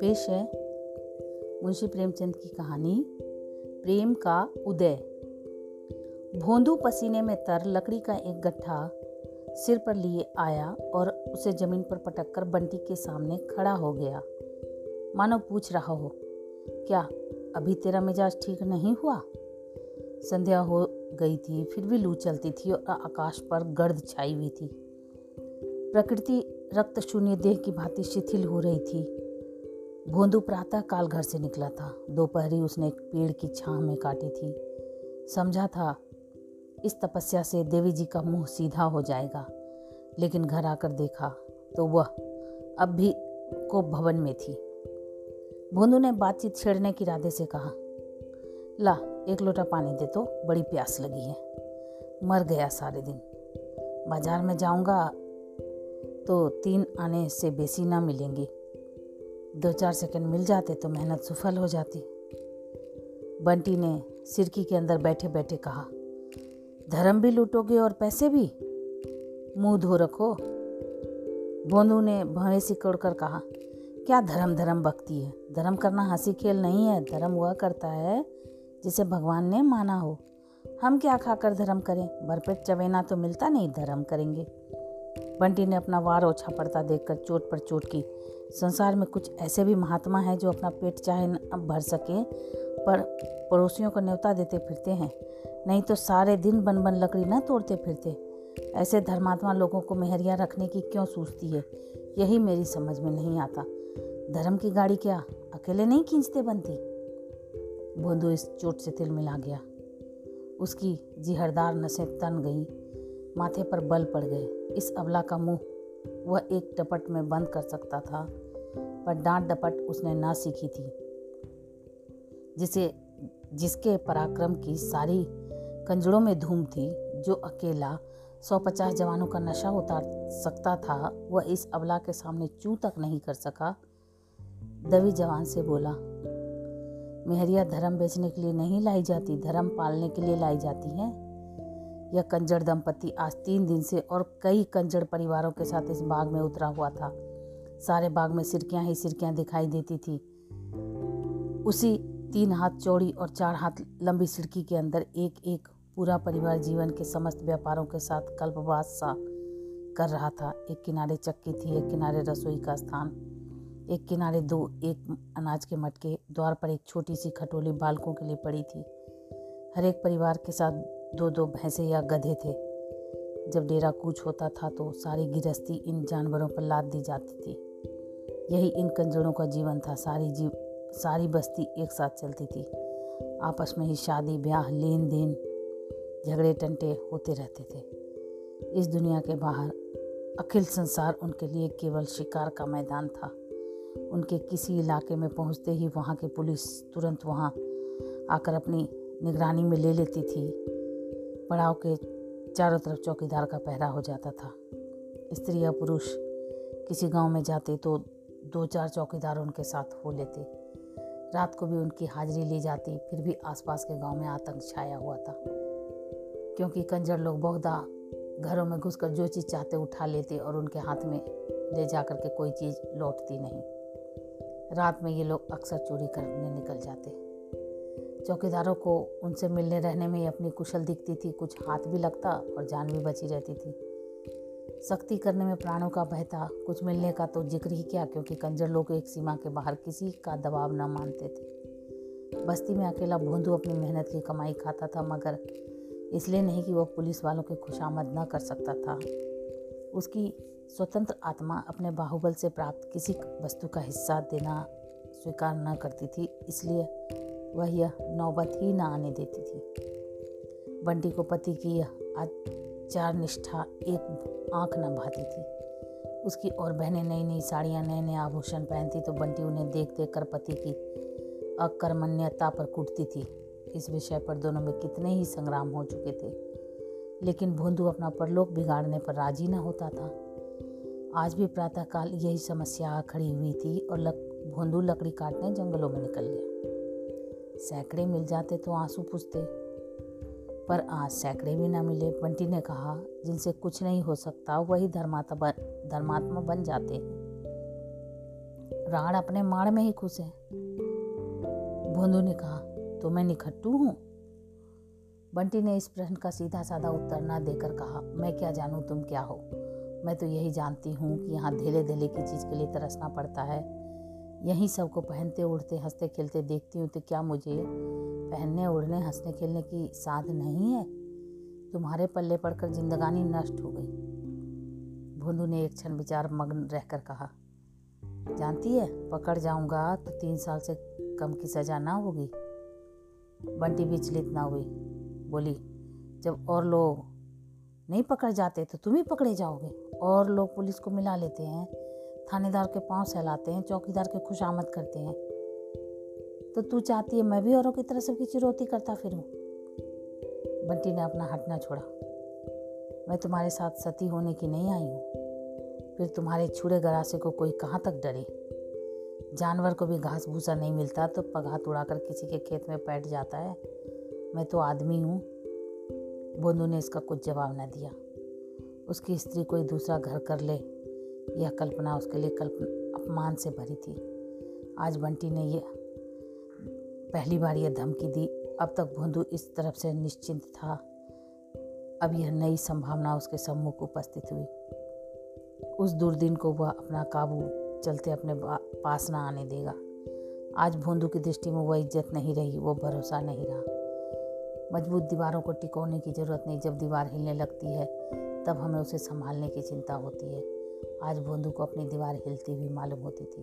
पेश है मुंशी प्रेमचंद की कहानी, प्रेम का उदय। भोंदू पसीने में तर लकड़ी का एक गट्ठा सिर पर लिए आया और उसे ज़मीन पर पटक कर बंटी के सामने खड़ा हो गया। मानो पूछ रहा हो, क्या अभी तेरा मिजाज ठीक नहीं हुआ? संध्या हो गई थी, फिर भी लू चलती थी और आकाश पर गर्द छाई हुई थी। प्रकृति रक्त शून्य देह की भांति शिथिल हो रही थी। भोंदू प्रातः काल घर से निकला था। दोपहरी उसने एक पेड़ की छां में काटी थी। समझा था, इस तपस्या से देवी जी का मुँह सीधा हो जाएगा। लेकिन घर आकर देखा तो वह अब भी को भवन में थी। भोंदू ने बातचीत छेड़ने के इरादे से कहा, ला, एक लोटा पानी दे तो बड़ी प्यास लगी है। मर गया सारे दिन। बाज़ार में जाऊँगा तो तीन आने से बेसी ना मिलेंगे। दो चार सेकंड मिल जाते तो मेहनत सफल हो जाती। बंटी ने सिरकी के अंदर बैठे बैठे कहा, धर्म भी लूटोगे और पैसे भी? मुँह धो रखो। बोंदू ने भवे सिकोड़ कर कहा, क्या धर्म धर्म बकती है? धर्म करना हँसी खेल नहीं है। धर्म हुआ करता है जिसे भगवान ने माना हो। हम क्या खाकर धर्म करें? भरपेट चवेना तो मिलता नहीं। धर्म करेंगे। बंटी ने अपना वार ओछा पड़ता देखकर चोट पर चोट की। संसार में कुछ ऐसे भी महात्मा हैं जो अपना पेट चाहे न भर सके, पर पड़ोसियों को न्योता देते फिरते हैं। नहीं तो सारे दिन बन बन लकड़ी न तोड़ते फिरते। ऐसे धर्मात्मा लोगों को मेहरिया रखने की क्यों सूझती है? यही मेरी समझ में नहीं आता। धर्म की गाड़ी क्या? अकेले नहीं खींचते बनती बोंदू इस चोट से तिल मिला गया। उसकी जिहरदार नसें तन गई। माथे पर बल पड़ गए। इस अबला का मुँह वह एक टपट में बंद कर सकता था, पर डांट डपट उसने ना सीखी थी, जिसे, जिसके पराक्रम की सारी कंजड़ों में धूम थी, जो अकेला सौ पचास जवानों का नशा उतार सकता था। वह इस अबला के सामने चू तक नहीं कर सका। दवी जवान से बोला, मेहरिया धर्म बेचने के लिए नहीं लाई जाती, धर्म पालने के लिए लाई जाती है? यह कंजड़ दंपति आज तीन दिन से और कई कंजड़ परिवारों के साथ इस बाग में उतरा हुआ था। सारे बाग में सिरकियाँ ही सिरकियाँ दिखाई देती थी। उसी तीन हाथ चौड़ी और चार हाथ लंबी सिड़की के अंदर एक एक पूरा परिवार जीवन के समस्त व्यापारों के साथ कल्पवास सा कर रहा था। एक किनारे चक्की थी, एक किनारे रसोई का स्थान, एक किनारे दो, एक अनाज के मटके, द्वार पर एक छोटी सी खटोली बालकों के लिए पड़ी थी। हर एक परिवार के साथ दो दो भैंसे या गधे थे। जब डेरा कूच होता था तो सारी गृहस्थी इन जानवरों पर लाद दी जाती थी। यही इन कंजड़ों का जीवन था। सारी जीव, सारी बस्ती एक साथ चलती थी। आपस में ही शादी, ब्याह लेन देन झगड़े टंटे होते रहते थे। इस दुनिया के बाहर अखिल संसार उनके लिए केवल शिकार का मैदान था। उनके किसी इलाके में पहुँचते ही वहाँ की पुलिस तुरंत वहाँ आकर अपनी निगरानी में ले लेती थी। पड़ाव के चारों तरफ़ चौकीदार का पहरा हो जाता था। स्त्री या पुरुष किसी गाँव में जाते तो दो चार चौकीदार उनके साथ हो लेते। रात को भी उनकी हाजिरी ली जाती, फिर भी आसपास के गाँव में आतंक छाया हुआ था। क्योंकि कंजर लोग बहुधा घरों में घुसकर जो चीज़ चाहते उठा लेते और उनके हाथ में ले जाकर के कोई चीज़ लौटती नहीं। रात में ये लोग अक्सर चोरी करने निकल जाते। चौकीदारों को उनसे मिलने रहने में ही अपनी कुशल दिखती थी, कुछ हाथ भी लगता और जान भी बची रहती थी। सख्ती करने में प्राणों का बहता कुछ मिलने का तो ज़िक्र ही क्या क्योंकि कंजर लोग एक सीमा के बाहर किसी का दबाव न मानते थे। बस्ती में अकेला भोंदू अपनी मेहनत की कमाई खाता था, मगर इसलिए नहीं कि वह पुलिस वालों की खुशामद न कर सकता था। उसकी स्वतंत्र आत्मा अपने बाहुबल से प्राप्त किसी वस्तु का हिस्सा देना स्वीकार न करती थी, इसलिए वह यह नौबत ही न आने देती थी। बंटी को पति की यह आचार निष्ठा एक आँख न भाती थी। उसकी और बहनें नई नई साड़ियाँ नए नए आभूषण पहनती तो बंटी उन्हें देख देख कर पति की अकर्मण्यता पर कूटती थी। इस विषय पर दोनों में कितने ही संग्राम हो चुके थे। लेकिन भोंदू अपना परलोक बिगाड़ने पर राज़ी न होता था। आज भी प्रातःकाल यही समस्या खड़ी हुई थी और लक, भोंदू लकड़ी काटने जंगलों में निकल गया। सैकड़े मिल जाते तो आँसू पूछते। पर आज सैकड़े भी ना मिले, बंटी ने कहा, जिनसे कुछ नहीं हो सकता, वही धर्मात्मा धर्मात्मा बन जाते। हैं राण अपने माड़ में ही खुश है। भोंदू ने कहा तो मैं निखट्टू हूँ? बंटी ने इस प्रश्न का सीधा साधा उत्तर ना देकर कहा, मैं क्या जानूँ तुम क्या हो? मैं तो यही जानती हूँ कि यहाँ धेले धेले की चीज़ के लिए तरसना पड़ता है। यहीं सबको पहनते, उड़ते, हँसते, खेलते देखती हूँ तो क्या मुझे पहनने, उड़ने, हंसने, खेलने की साध नहीं है? तुम्हारे पल्ले पड़कर जिंदगानी नष्ट हो गई। भोंदू ने एक क्षण विचार मग्न रहकर कहा, जानती है, पकड़ जाऊँगा तो तीन साल से कम की सज़ा ना होगी। बंटी विचलित ना हुई। बोली, जब और लोग नहीं पकड़ जाते तो तुम ही पकड़े जाओगे। और लोग पुलिस को मिला लेते हैं। थानेदार के पाँव सहलाते हैं, चौकीदार के खुशामद करते हैं। तो तू चाहती है मैं भी औरों की तरह सबकी चिरोती करता फिरूं? बंटी ने अपना हटना छोड़ा। मैं तुम्हारे साथ सती होने की नहीं आई हूँ। फिर तुम्हारे छुड़े गरासे को कोई कहाँ तक डरे? जानवर को भी घास भूसा नहीं मिलता तो पगात उड़ाकर किसी के खेत में बैठ जाता है। मैं तो आदमी हूँ। बोंदू ने इसका कुछ जवाब न दिया। उसकी स्त्री कोई दूसरा घर कर ले। यह कल्पना उसके लिए कल्पना अपमान से भरी थी। आज बंटी ने यह, पहली बार यह धमकी दी। अब तक भोंदू इस तरफ़ से निश्चिंत था। अब यह नई संभावना उसके सम्मुख उपस्थित हुई। उस दुर्दिन को वह अपना काबू चलते अपने पास ना आने देगा। आज भोंदू की दृष्टि में वह इज़्ज़त नहीं रही, वो भरोसा नहीं रहा। मज़बूत दीवारों को टिकोने की ज़रूरत नहीं। जब दीवार हिलने लगती है, तब हमें उसे संभालने की चिंता होती है। आज भोंदू को अपनी दीवार हिलती हुई मालूम होती थी।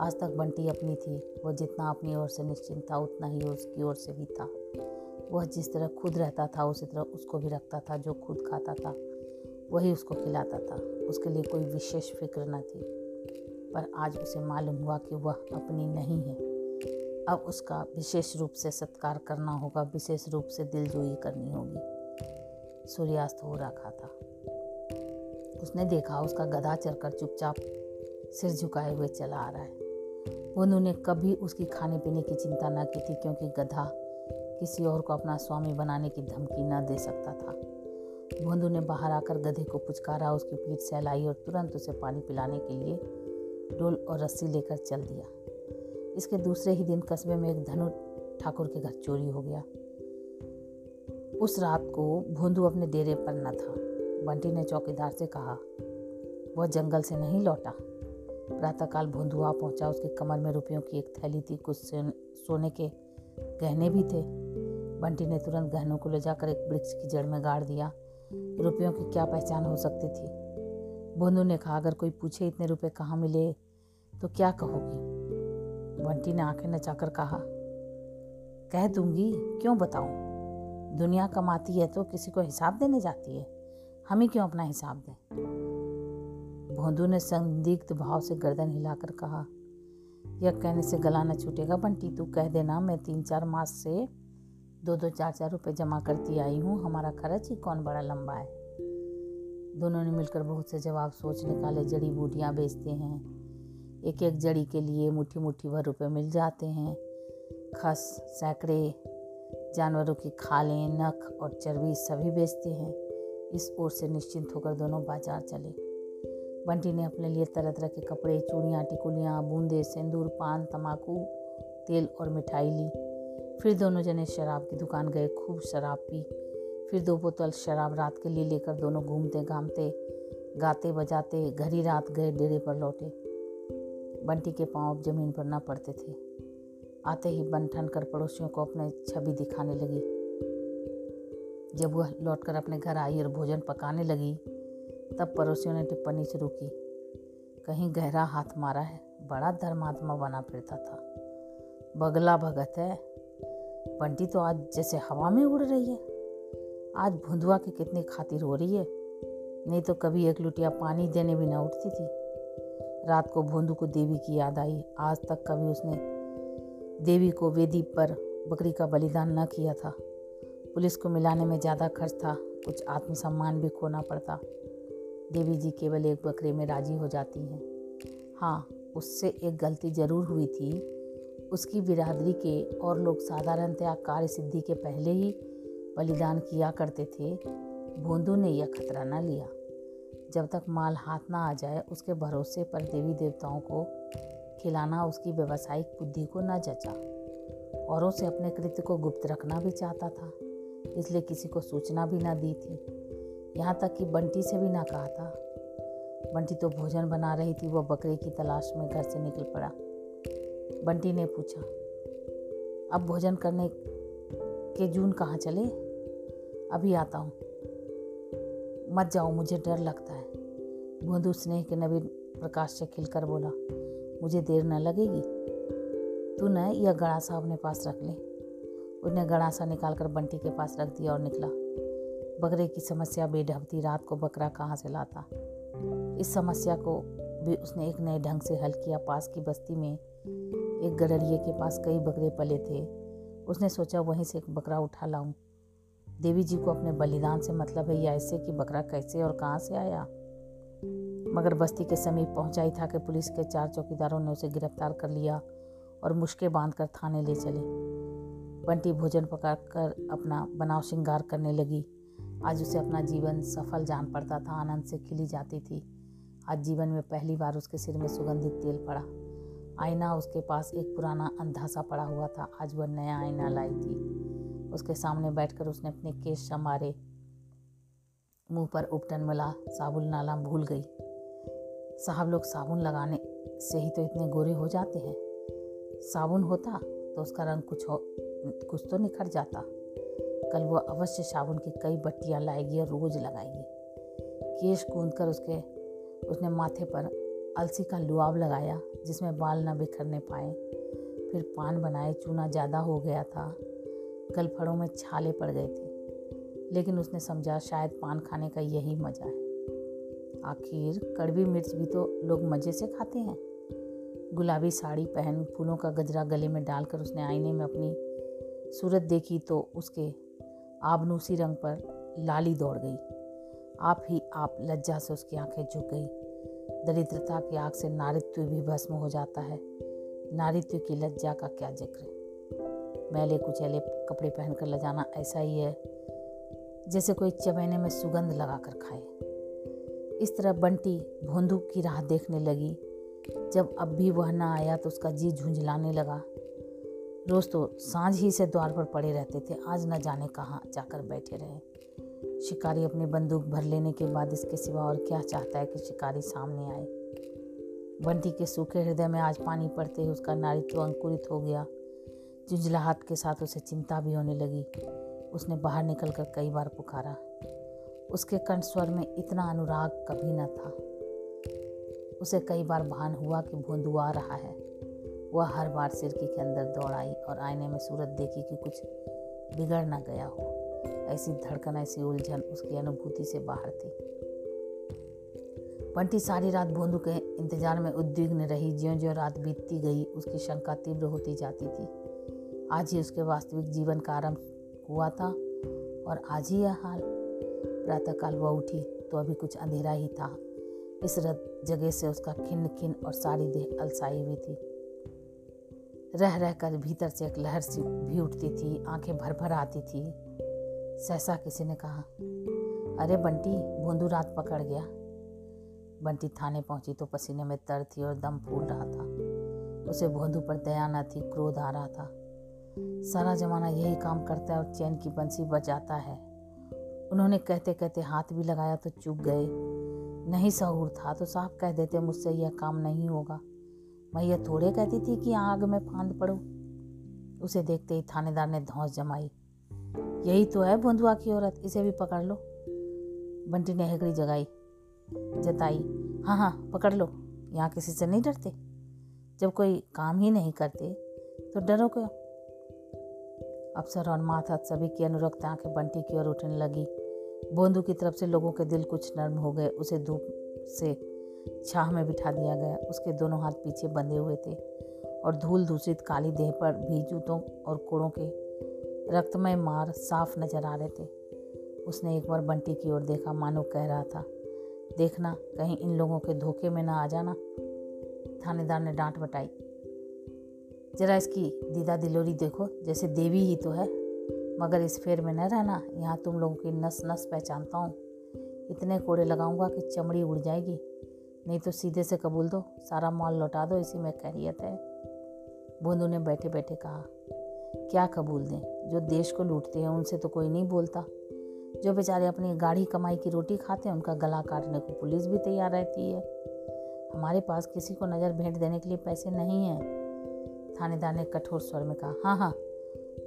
आज तक बंटी अपनी थी वह जितना अपनी ओर से निश्चिंत था, उतना ही उसकी ओर से भी था। वह जिस तरह खुद रहता था, उसी तरह उसको भी रखता था, जो खुद खाता था, वही उसको खिलाता था। उसके लिए कोई विशेष फ़िक्र न थी। पर आज उसे मालूम हुआ कि वह अपनी नहीं है। अब उसका विशेष रूप से सत्कार करना होगा, विशेष रूप से दिलजोई करनी होगी। सूर्यास्त हो रखा था। उसने देखा, उसका गधा चलकर चुपचाप सिर झुकाए हुए चला आ रहा है। बोनू ने कभी उसकी खाने पीने की चिंता न की थी, क्योंकि गधा किसी और को अपना स्वामी बनाने की धमकी न दे सकता था। भोंदू ने बाहर आकर गधे को पुचकारा, उसकी पीठ सहलाई और तुरंत उसे पानी पिलाने के लिए डोल और रस्सी लेकर चल दिया। इसके दूसरे ही दिन कस्बे में एक धनु ठाकुर के घर चोरी हो गया। उस रात को भोंदू अपने डेरे पर न था। बंटी ने चौकीदार से कहा, वह जंगल से नहीं लौटा। प्रातःकाल भोंदुआ पहुँचा। उसकी कमर में रुपयों की एक थैली थी। कुछ सोने के गहने भी थे। बंटी ने तुरंत गहनों को ले जाकर एक वृक्ष की जड़ में गाड़ दिया। रुपयों की क्या पहचान हो सकती थी? भोंदू ने कहा, अगर कोई पूछे इतने रुपए कहाँ मिले तो क्या कहोगी? बंटी ने आँखें नचाकर कहा, कह दूँगी, क्यों बताऊँ? दुनिया कमाती है तो किसी को हिसाब देने जाती है। हम क्यों अपना हिसाब दें? भोंदू ने संदिग्ध भाव से गर्दन हिलाकर कहा, यह कहने से गला न छूटेगा बंटी तू कह देना, मैं तीन चार मास से दो दो चार चार रुपए जमा करती आई हूँ, हमारा खर्च ही कौन बड़ा लंबा है? दोनों ने मिलकर बहुत से जवाब सोच निकाले, जड़ी बूटियाँ बेचते हैं एक एक जड़ी के लिए मुट्ठी मुट्ठी भर रुपए मिल जाते हैं, खस, सैकड़े, जानवरों की खालें, नख और चर्बी सभी बेचते हैं। इस ओर से निश्चिंत होकर दोनों बाज़ार चले। बंटी ने अपने लिए तरह तरह के कपड़े, चूड़ियाँ, टिकुलियाँ, बूंदे, सिंदूर, पान तम्बाकू तेल और मिठाई ली। फिर दोनों जने शराब की दुकान गए, खूब शराब पी। फिर दो बोतल शराब रात के लिए लेकर दोनों घूमते, घामते, गाते, बजाते घरी रात गए, डेरे पर लौटे। बंटी के पाँव ज़मीन पर ना पड़ते थे। आते ही बन ठन कर पड़ोसियों को अपने छवि दिखाने लगी। जब वह लौटकर अपने घर आई और भोजन पकाने लगी, तब पड़ोसियों ने टिप्पणी शुरू की। कहीं गहरा हाथ मारा है, बड़ा धर्मात्मा बना फिरता था। बगला भगत है, बंटी तो आज जैसे हवा में उड़ रही है। आज भुंदुआ की कितनी खातिर हो रही है? नहीं तो कभी एक लुटिया पानी देने भी ना उठती थी। रात को भोंदू को देवी की याद आई। आज तक कभी उसने देवी को वेदी पर बकरी का बलिदान न किया था। पुलिस को मिलाने में ज़्यादा खर्च था, कुछ आत्मसम्मान भी खोना पड़ता। देवी जी केवल एक बकरे में राज़ी हो जाती हैं। हाँ उससे एक गलती ज़रूर हुई थी। उसकी बिरादरी के और लोग साधारणतया कार्य सिद्धि के पहले ही बलिदान किया करते थे। भोंदू ने यह खतरा न लिया। जब तक माल हाथ ना आ जाए, उसके भरोसे पर देवी देवताओं को खिलाना, उसकी व्यवसायिक बुद्धि को न जचा। औरों से अपने कृत्य को गुप्त रखना भी चाहता था। इसलिए किसी को सूचना भी ना दी थी। यहाँ तक कि बंटी से भी ना कहा था। बंटी तो भोजन बना रही थी वह बकरे की तलाश में घर से निकल पड़ा। बंटी ने पूछा, अब भोजन करने के जून कहाँ चले? अभी आता हूँ। मत जाओ, मुझे डर लगता है। भोंदू स्नेह के नवीन प्रकाश से खिलकर बोला, मुझे देर न लगेगी। तू न यह गड़ा साहब ने पास रख ले। उसने गड़ासा निकाल कर बंटी के पास रख दिया और निकला। बकरे की समस्या बेढबती रात को बकरा कहाँ से लाता? इस समस्या को भी उसने एक नए ढंग से हल किया। पास की बस्ती में एक गडरिए के पास कई बकरे पले थे। उसने सोचा, वहीं से एक बकरा उठा लाऊं। देवी जी को अपने बलिदान से मतलब है या ऐसे कि बकरा कैसे और कहाँ से आया? मगर बस्ती के समीप पहुँचा ही था कि पुलिस के चार चौकीदारों ने उसे गिरफ़्तार कर लिया और मुश्के बाँध कर थाने ले चले। बंटी भोजन पका कर अपना बनाव श्रृंगार करने लगी। आज उसे अपना जीवन सफल जान पड़ता था, आनंद से खिली जाती थी। आज जीवन में पहली बार उसके सिर में सुगंधित तेल पड़ा। आईना उसके पास एक पुराना अंधा सा पड़ा हुआ था। आज वह नया आईना लाई थी। उसके सामने बैठकर उसने अपने केश संवारे। मुँह पर उपटन मिला। साबुन नाला भूल गई। साहब लोग साबुन लगाने से ही तो इतने गोरे हो जाते हैं। साबुन होता तो उसका रंग कुछ हो कुछ तो निखर जाता। कल वो अवश्य साबुन की कई बट्टियाँ लाएगी और रोज लगाएगी। केश कूद कर उसके, उसने माथे पर अलसी का लुआब लगाया, जिसमें बाल न बिखरने पाए। फिर पान बनाए, चूना ज़्यादा हो गया था। गलफड़ों में छाले पड़ गए थे। लेकिन उसने समझा, शायद पान खाने का यही मज़ा है। आखिर कड़वी मिर्च भी तो लोग मज़े से खाते हैं। गुलाबी साड़ी पहन, फूलों का गजरा गले में डालकर उसने आईने में अपनी सूरत देखी तो उसके आबनूसी रंग पर लाली दौड़ गई। आप ही आप लज्जा से उसकी आँखें झुक गई। दरिद्रता की आग से नारित्व भी भस्म हो जाता है। नारित्व की लज्जा का क्या ज़िक्र? मैले कुचैले कपड़े पहनकर ल जाना ऐसा ही है, जैसे कोई चबेने में सुगंध लगा कर खाए। इस तरह बंटी भोंदू की राह देखने लगी। जब अब भी वह ना आया तो उसका जी झुंझलाने लगा। रोज तो साँझ ही से द्वार पर पड़े रहते थे। आज न जाने कहाँ जाकर बैठे रहे। शिकारी अपनी बंदूक भर लेने के बाद इसके सिवा और क्या चाहता है कि शिकारी सामने आए। बंटी के सूखे हृदय में आज पानी पड़ते ही उसका नारित्व अंकुरित हो गया। झुंझलाहट के साथ उसे चिंता भी होने लगी। उसने बाहर निकलकर कई बार पुकारा। उसके कंठ स्वर में इतना अनुराग कभी न था। उसे कई बार भान हुआ कि भोंदू आ रहा है। वह हर बार सिरकी के अंदर दौड़ आई और आईने में सूरत देखी कि कुछ बिगड़ ना गया हो। ऐसी धड़कन, ऐसी उलझन उसकी अनुभूति से बाहर थी। बंटी सारी रात भोंदू के इंतज़ार में उद्विग्न रही। ज्यों ज्यों रात बीतती गई, उसकी शंका तीव्र होती जाती थी। आज ही उसके वास्तविक जीवन का आरंभ हुआ था और आज ही यह हाल। प्रातःकाल वह उठी तो अभी कुछ अंधेरा ही था। इस जगह से उसका खिन्न खिन्न और सारी देह अलसाई हुई थी। रह रह कर भीतर से एक लहर सी भी उठती थी, आँखें भर भर आती थी। सहसा किसी ने कहा, अरे बंटी भोंदू रात पकड़ गया। बंटी थाने पहुँची तो पसीने में तर थी और दम फूल रहा था। उसे भोंदू पर दया न थी, क्रोध आ रहा था। सारा जमाना यही काम करता है और चैन की बंसी बजाता है। उन्होंने कहते कहते हाथ भी लगाया तो चुप गए। नहीं सहूर था तो साफ़ कह देते मुझसे यह काम नहीं होगा। मैं यह थोड़े कहती थी कि आग में फांद पड़ो। उसे देखते ही थानेदार ने धौस जमाई। यही तो है बंधुआ की औरत, इसे भी पकड़ लो। बंटी ने हेकड़ी जगाई, जताई हाँ हाँ पकड़ लो, यहाँ किसी से नहीं डरते। जब कोई काम ही नहीं करते तो डरो क्यों? अफसर और माथा सभी की अनुरक्त आँखें बंटी की ओर उठने लगी। बोंदू की तरफ़ से लोगों के दिल कुछ नर्म हो गए, उसे धूप से छाह में बिठा दिया गया। उसके दोनों हाथ पीछे बंधे हुए थे और धूल दूषित काली देह पर भी जूतों और कोड़ों के रक्तमय मार साफ़ नज़र आ रहे थे। उसने एक बार बंटी की ओर देखा। मानो कह रहा था, देखना, कहीं इन लोगों के धोखे में ना आ जाना। थानेदार ने डांट बटाई। जरा इसकी दीदा दिलोरी देखो, जैसे देवी ही तो है। मगर इस फेर में न रहना, यहाँ तुम लोगों की नस नस पहचानता हूँ। इतने कोड़े लगाऊँगा कि चमड़ी उड़ जाएगी। नहीं तो सीधे से कबूल दो, सारा माल लौटा दो, इसी में खैरियत है। बोंदू ने बैठे बैठे कहा, क्या कबूल दें? जो देश को लूटते हैं, उनसे तो कोई नहीं बोलता। जो बेचारे अपनी गाढ़ी कमाई की रोटी खाते हैं, उनका गला काटने को पुलिस भी तैयार रहती है। हमारे पास किसी को नज़र भेंट देने के लिए पैसे नहीं हैं। थानेदार ने कठोर स्वर में कहा हाँ हाँ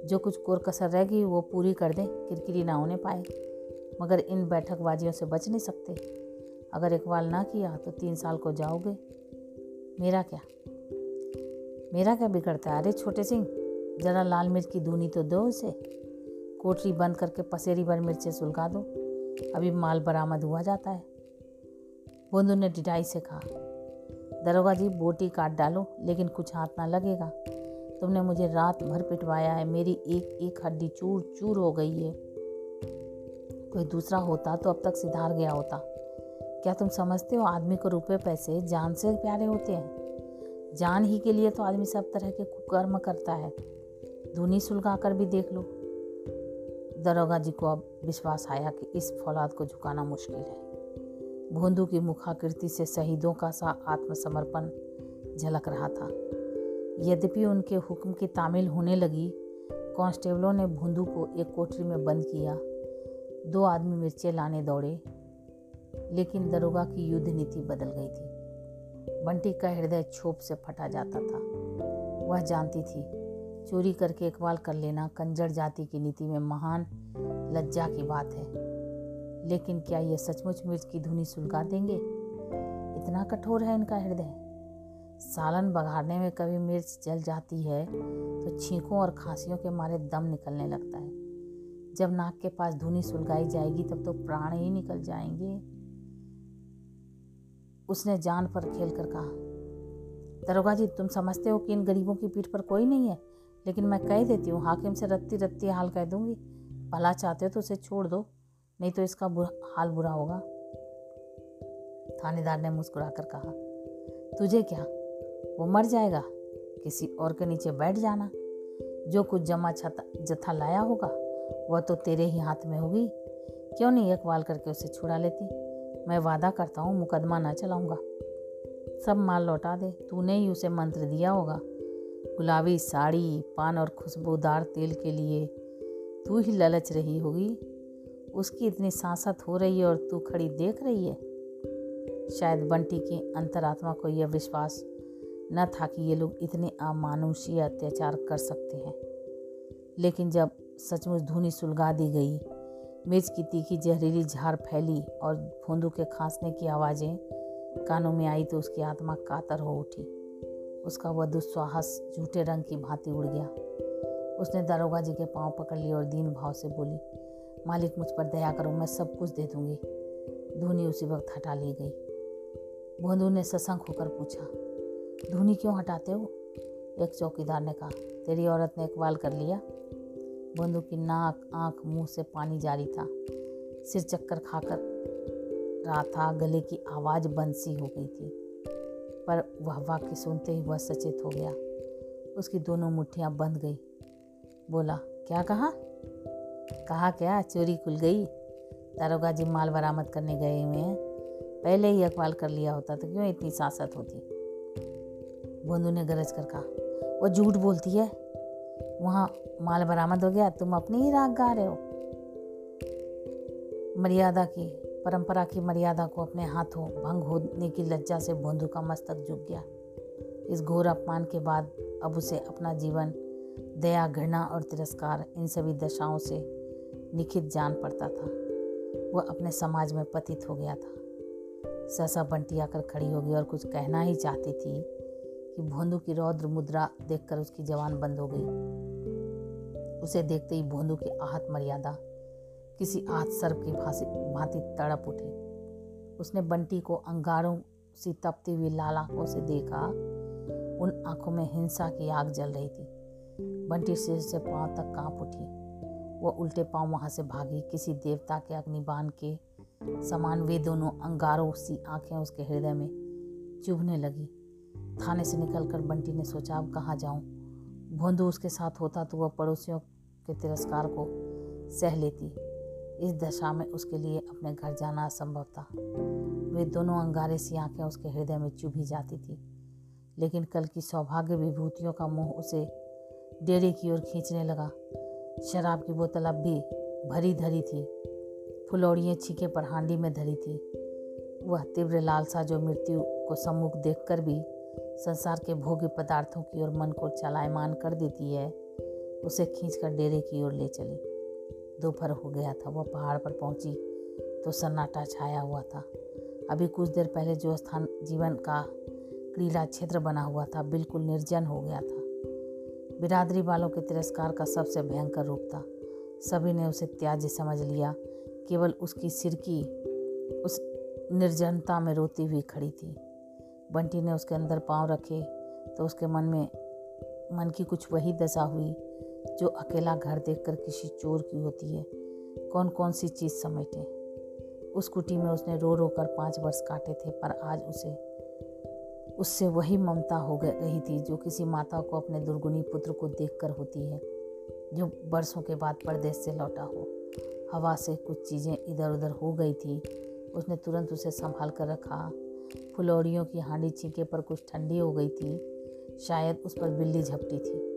जो कुछ कोर कसर रह गई, वो पूरी कर दें, किरकिरी ना होने पाए। मगर इन बैठकबाजियों से बच नहीं सकते। अगर इकबाल ना किया तो तीन साल को जाओगे। मेरा क्या? मेरा क्या बिगड़ता है? अरे छोटे सिंह, ज़रा लाल मिर्च की धुनी तो दो उसे। कोठरी बंद करके पसेरी भर मिर्चें सुलगा दो। अभी माल बरामद हुआ जाता है। बोंदू ने डिटाई से कहा, दरोगा जी, बोटी काट डालो, लेकिन कुछ हाथ ना लगेगा। तुमने मुझे रात भर पिटवाया है, मेरी एक एक हड्डी चूर चूर हो गई है। कोई दूसरा होता तो अब तक सिधार गया होता। क्या तुम समझते हो आदमी को रुपए पैसे जान से प्यारे होते हैं? जान ही के लिए तो आदमी सब तरह के कुकर्म करता है। धुनी सुलगा कर भी देख लो। दरोगा जी को अब विश्वास आया कि इस फौलाद को झुकाना मुश्किल है। भोंदू की मुखाकृति से शहीदों का सा आत्मसमर्पण झलक रहा था। यद्यपि उनके हुक्म की तामील होने लगी, कांस्टेबलों ने भोंदू को एक कोठरी में बंद किया। दो आदमी मिर्चे लाने दौड़े। लेकिन दरोगा की युद्ध नीति बदल गई थी। बंटी का हृदय छोप से फटा जाता था। वह जानती थी, चोरी करके इकबाल कर लेना कंजर जाति की नीति में महान लज्जा की बात है। लेकिन क्या ये सचमुच मिर्च की धुनी सुलगा देंगे? इतना कठोर है इनका हृदय। सालन बघाड़ने में कभी मिर्च जल जाती है तो छींकों और खांसियों के मारे दम निकलने लगता है। जब नाक के पास धुनी सुलगाई जाएगी, तब तो प्राण ही निकल जाएँगे। उसने जान पर खेल कर कहा दरोगा जी तुम समझते हो कि इन गरीबों की पीठ पर कोई नहीं है लेकिन मैं कह देती हूँ हाकिम से रत्ती रत्ती हाल कह दूँगी। भला चाहते हो तो उसे छोड़ दो नहीं तो इसका बुरा, हाल बुरा होगा। थानेदार ने मुस्कुरा कर कहा तुझे क्या? वो मर जाएगा? किसी और के नीचे बैठ जाना? जो कुछ जमा छता लाया होगा वह तो तेरे ही हाथ में होगी। क्यों नहीं अकवाल करके उसे छुड़ा लेती? मैं वादा करता हूँ, मुकदमा ना चलाऊँगा। सब माल लौटा दे। तूने ही उसे मंत्र दिया होगा। गुलाबी साड़ी, पान और खुशबूदार तेल के लिए तू ही ललच रही होगी। उसकी इतनी सांसत हो रही है और तू खड़ी देख रही है। शायद बंटी की अंतरात्मा को यह विश्वास न था कि ये लोग इतने अमानुषीय अत्याचार कर सकते हैं। लेकिन जब सचमुच धुनी सुलगा दी गई मिर्च की तीखी जहरीली झार फैली और फूंदू के खांसने की आवाज़ें कानों में आई तो उसकी आत्मा कातर हो उठी। उसका वह दुस्साहस झूठे रंग की भांति उड़ गया। उसने दारोगा जी के पाँव पकड़ लिए और दीन भाव से बोली, मालिक, मुझ पर दया करो, मैं सब कुछ दे दूँगी। धोनी उसी वक्त हटा ली गई। भोंदू ने सशंक होकर पूछा, धोनी क्यों हटाते हो? एक चौकीदार ने कहा, तेरी औरत ने इकबाल कर लिया। बंधु की नाक, आँख, मुँह से पानी जारी था। सिर चक्कर खाकर रहा था, गले की आवाज़ बंद सी हो गई थी। पर वह वाक्य सुनते ही वह सचेत हो गया। उसकी दोनों मुठ्ठियाँ बंद गई। बोला, क्या कहा? कहा क्या? चोरी खुल गई। दारोगा जी माल बरामद करने गए हुए हैं। पहले ही अखबाल कर लिया होता तो क्यों इतनी सांसत होती? बोंदू ने गरज कर कहा, वो झूठ बोलती है? वहाँ माल बरामद हो गया, तुम अपनी ही राग गा रहे हो। मर्यादा की, परंपरा की मर्यादा को अपने हाथों भंग होने की लज्जा से बोंधु का मस्तक झुक गया। इस घोर अपमान के बाद अब उसे अपना जीवन, दया, घृणा और तिरस्कार इन सभी दशाओं से निखित जान पड़ता था। वह अपने समाज में पतित हो गया था। सहसा बंटी आकर खड़ी हो गई और कुछ कहना ही चाहती थी कि भोंदू की रौद्र मुद्रा देखकर उसकी जवान बंद हो गई। उसे देखते ही भोंदू की आहत मर्यादा, किसी आहत सर्प की भांति तड़प उठी। उसने बंटी को अंगारों सी तपती हुई लाल आँखों से देखा। उन आँखों में हिंसा की आग जल रही थी। बंटी सिर से पाँव तक काँप उठी। वह उल्टे पाँव वहाँ से भागी। किसी देवता के अग्निबान के समान वे दोनों अंगारों सी आँखें उसके हृदय में चुभने लगी। थाने से निकलकर बंटी ने सोचा, अब कहाँ जाऊँ? भोंदू उसके साथ होता तो वह पड़ोसियों के तिरस्कार को सह लेती। इस दशा में उसके लिए अपने घर जाना असंभव था। वे दोनों अंगारे सी आँखें उसके हृदय में चुभी जाती थी। लेकिन कल की सौभाग्य विभूतियों का मुँह उसे डेरे की ओर खींचने लगा। शराब की बोतल अब भी भरी धरी थी। फुलौड़ियाँ छीके पर हांडी में धरी थी। वह तीव्र लालसा जो मृत्यु को सम्मुख देखकर भी संसार के भोग्य पदार्थों की ओर मन को चलायमान कर देती है, उसे खींचकर डेरे की ओर ले चली। दोपहर हो गया था, वह पहाड़ पर पहुँची तो सन्नाटा छाया हुआ था। अभी कुछ देर पहले जो स्थान जीवन का क्रीड़ा क्षेत्र बना हुआ था, बिल्कुल निर्जन हो गया था। बिरादरी वालों के तिरस्कार का सबसे भयंकर रूप था। सभी ने उसे त्याज्य समझ लिया, केवल उसकी सिरकी उस निर्जनता में रोती हुई खड़ी थी। बंटी ने उसके अंदर पाँव रखे तो उसके मन में, मन की कुछ वही दशा हुई, जो अकेला घर देखकर किसी चोर की होती है। कौन कौन सी चीज़ समेटे? उस कुटी में उसने रो रो कर पाँच वर्ष काटे थे, पर आज उसे, उससे वही ममता हो गई रही थी, जो किसी माता को अपने दुर्गुनी पुत्र को देखकर होती है, जो बरसों के बाद परदेश से लौटा हो। हवा से कुछ चीज़ें इधर उधर हो गई थी, उसने तुरंत उसे संभाल कर रखा। फुलौड़ियों की हांडी छीके पर कुछ ठंडी हो गई थी। शायद उस पर बिल्ली झपटी थी।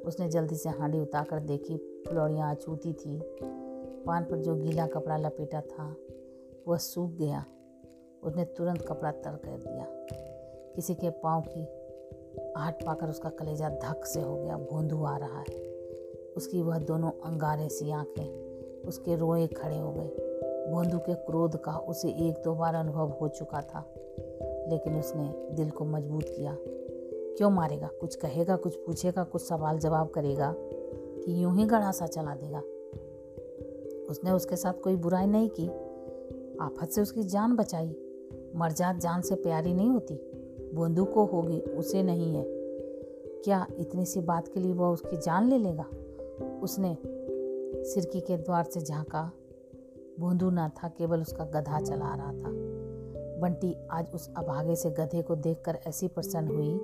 उसने जल्दी से हांडी उतार देखी फुलौड़ियाँ अछूती थी। पान पर जो गीला कपड़ा लपेटा था, वह सूख गया। उसने तुरंत कपड़ा तर कर दिया। किसी के पाँव की आहट पाकर उसका कलेजा धक से हो गया, भोंदू आ रहा है। उसकी वह दोनों अंगारे सी आँखें, उसके रोए खड़े हो गए। भोंदू के क्रोध का उसे एक दो बार अनुभव हो चुका था, लेकिन उसने दिल को मज़बूत किया। क्यों मारेगा? कुछ कहेगा, कुछ पूछेगा, कुछ सवाल जवाब करेगा कि यूँ ही गढ़ासा चला देगा। उसने उसके साथ कोई बुराई नहीं की। आफत से उसकी जान बचाई। मरजात जान से प्यारी नहीं होती। बोंदू को होगी, उसे नहीं है। क्या इतनी सी बात के लिए वह उसकी जान ले लेगा? उसने सिरकी के द्वार से झांका। बोंदू ना था, केवल उसका गधा चला रहा था। बंटी आज उस अभागे से गधे को देखकर ऐसी प्रसन्न हुई।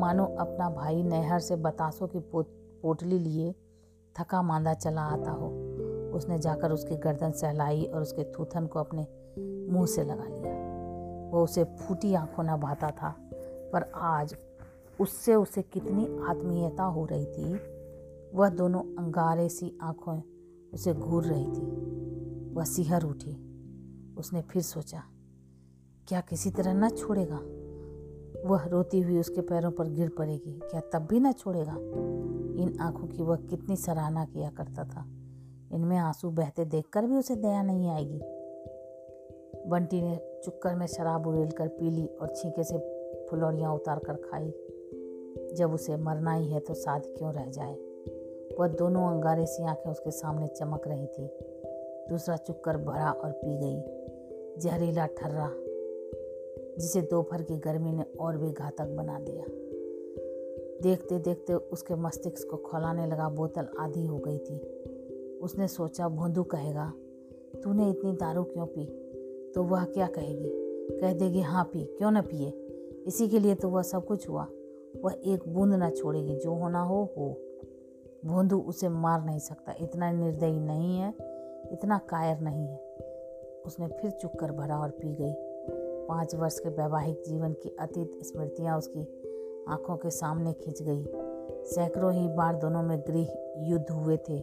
मानो अपना भाई नहर से बतासों की पोट पोटली लिए थका मांदा चला आता हो। उसने जाकर उसकी गर्दन सहलाई और उसके थूथन को अपने मुँह से लगा लिया। वो उसे फूटी आँखों न भाता था, पर आज उससे उसे कितनी आत्मीयता हो रही थी। वह दोनों अंगारे सी आँखों उसे घूर रही थी। वह सिहर उठी। उसने फिर सोचा, क्या किसी तरह न छोड़ेगा? वह रोती हुई उसके पैरों पर गिर पड़ेगी। क्या तब भी न छोड़ेगा? इन आँखों की वह कितनी सराहना किया करता था। इनमें आँसू बहते देखकर भी उसे दया नहीं आएगी। बंटी ने चुक्कर में शराब उड़ेल कर पी ली और छीके से फुलौड़ियाँ उतार कर खाई। जब उसे मरना ही है तो साथ क्यों रह जाए? वह दोनों अंगारे सी आँखें उसके सामने चमक रही थी। दूसरा चुक्कर भरा और पी गई। जहरीला ठर्रा, जिसे दोपहर की गर्मी ने और भी घातक बना दिया। देखते देखते उसके मस्तिष्क को खोलाने लगा, बोतल आधी हो गई थी। उसने सोचा, भोंदू कहेगा, तूने इतनी दारू क्यों पी? तो वह क्या कहेगी? कह देगी हाँ पी। क्यों न पिए? इसी के लिए तो वह सब कुछ हुआ। वह एक बूंद ना छोड़ेगी, जो होना हो हो। भोंदू उसे मार नहीं सकता। इतना निर्दयी नहीं है इतना कायर नहीं है। उसने फिर चुक कर भरा और पी गई। पाँच वर्ष के वैवाहिक जीवन की अतीत स्मृतियाँ उसकी आँखों के सामने खिंच गई। सैकड़ों ही बार दोनों में गृह युद्ध हुए थे।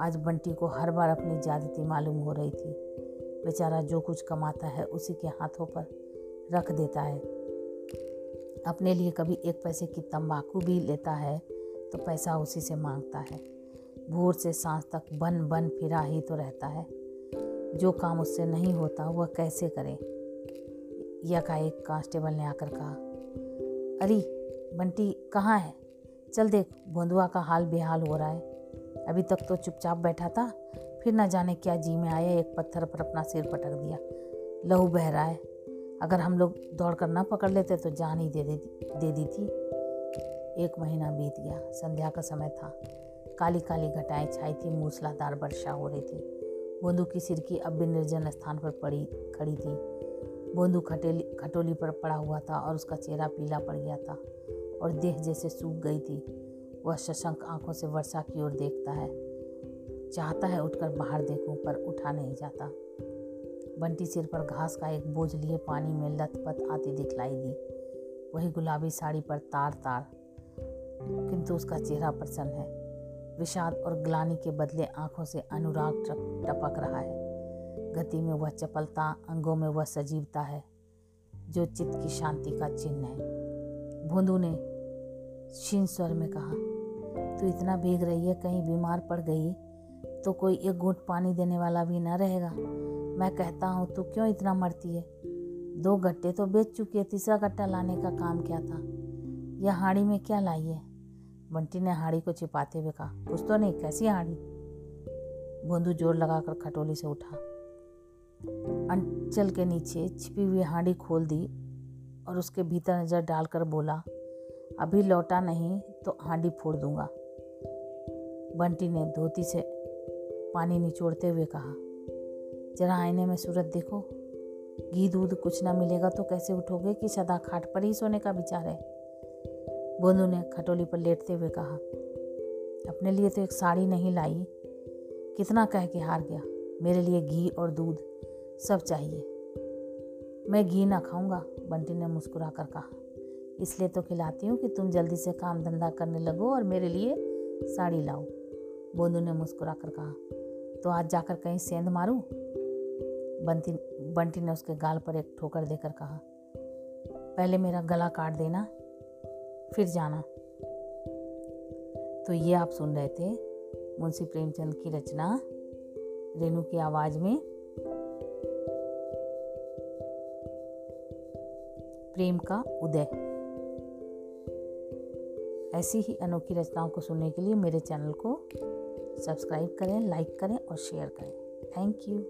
आज बंटी को हर बार अपनी ज्यादती मालूम हो रही थी। बेचारा जो कुछ कमाता है उसी के हाथों पर रख देता है। अपने लिए कभी एक पैसे की तंबाकू भी लेता है तो पैसा उसी से माँगता है। भोर से सांस तक बन बन फिरा ही तो रहता है। जो काम उससे नहीं होता, वह कैसे करे? एक कांस्टेबल ने आकर कहा, अरे, बंटी कहाँ है? चल देख बोंदुआ का हाल बेहाल हो रहा है। अभी तक तो चुपचाप बैठा था, फिर ना जाने क्या जी में आया, एक पत्थर पर अपना सिर पटक दिया। लहू बह रहा है। अगर हम लोग दौड़ कर ना पकड़ लेते तो जान ही दे दे दे दी थी एक महीना बीत गया, संध्या का समय था। काली काली घटाएँ, छाई थी, मूसलाधार वर्षा हो रही थी। बोंदू की सिर की अब भी निर्जन स्थान पर पड़ी, खड़ी थी। बोंदू खटेली, खटोली पर पड़ा हुआ था और उसका चेहरा पीला पड़ गया था और देह जैसे सूख गई थी। वह शशंक आँखों से वर्षा की ओर देखता है। चाहता है उठकर बाहर देखूँ, पर उठा नहीं जाता। बंटी सिर पर घास का एक बोझ लिए पानी में लथपथ आती दिखलाई दी। वही गुलाबी साड़ी पर तार तार किंतु उसका चेहरा प्रसन्न है। विषाद और ग्लानी के बदले आँखों से अनुराग टपक रहा है। गति में वह चपलता, अंगों में वह सजीवता है, जो चित्त की शांति का चिन्ह है। भोंदू ने क्षीण स्वर में कहा, तू इतना भीग रही है, कहीं बीमार पड़ गई तो कोई एक घूट पानी देने वाला भी न रहेगा। मैं कहता हूँ, तू क्यों इतना मरती है? दो गट्टे तो बेच चुकी है, तीसरा गट्टा लाने का काम क्या था? यह हाड़ी में क्या लाई है? बंटी ने हाड़ी को छिपाते हुए कहा, कुछ तो नहीं, कैसी हाड़ी? भोंदू ज़ोर लगाकर खटोली से उठा। अंचल के नीचे छिपी हुई हांडी खोल दी और उसके भीतर नज़र डालकर बोला, अभी लौटा नहीं तो हांडी फोड़ दूँगा। बंटी ने धोती से पानी निचोड़ते हुए कहा, जरा आईने में सूरत देखो। घी दूध कुछ ना मिलेगा तो कैसे उठोगे कि सदा खाट पर ही सोने का विचार है? बोंदू ने खटोली पर लेटते हुए कहा, अपने लिए तो एक साड़ी नहीं लाई। कितना कह के हार गया। मेरे लिए घी और दूध सब चाहिए। मैं घी ना खाऊँगा, बंटी ने मुस्कुरा कर कहा। इसलिए तो खिलाती हूँ कि तुम जल्दी से काम धंधा करने लगो और मेरे लिए साड़ी लाओ बोंदू ने मुस्कुरा कर कहा। तो आज जाकर कहीं सेंध मारूं? बंटी बंटी ने उसके गाल पर एक ठोकर देकर कहा, पहले मेरा गला काट देना फिर जाना। तो ये आप सुन रहे थे मुंशी प्रेमचंद की रचना, रेणु की आवाज़ में। प्रेम का उदय। ऐसी ही अनोखी रचनाओं को सुनने के लिए मेरे चैनल को सब्सक्राइब करें, लाइक करें और शेयर करें। Thank you.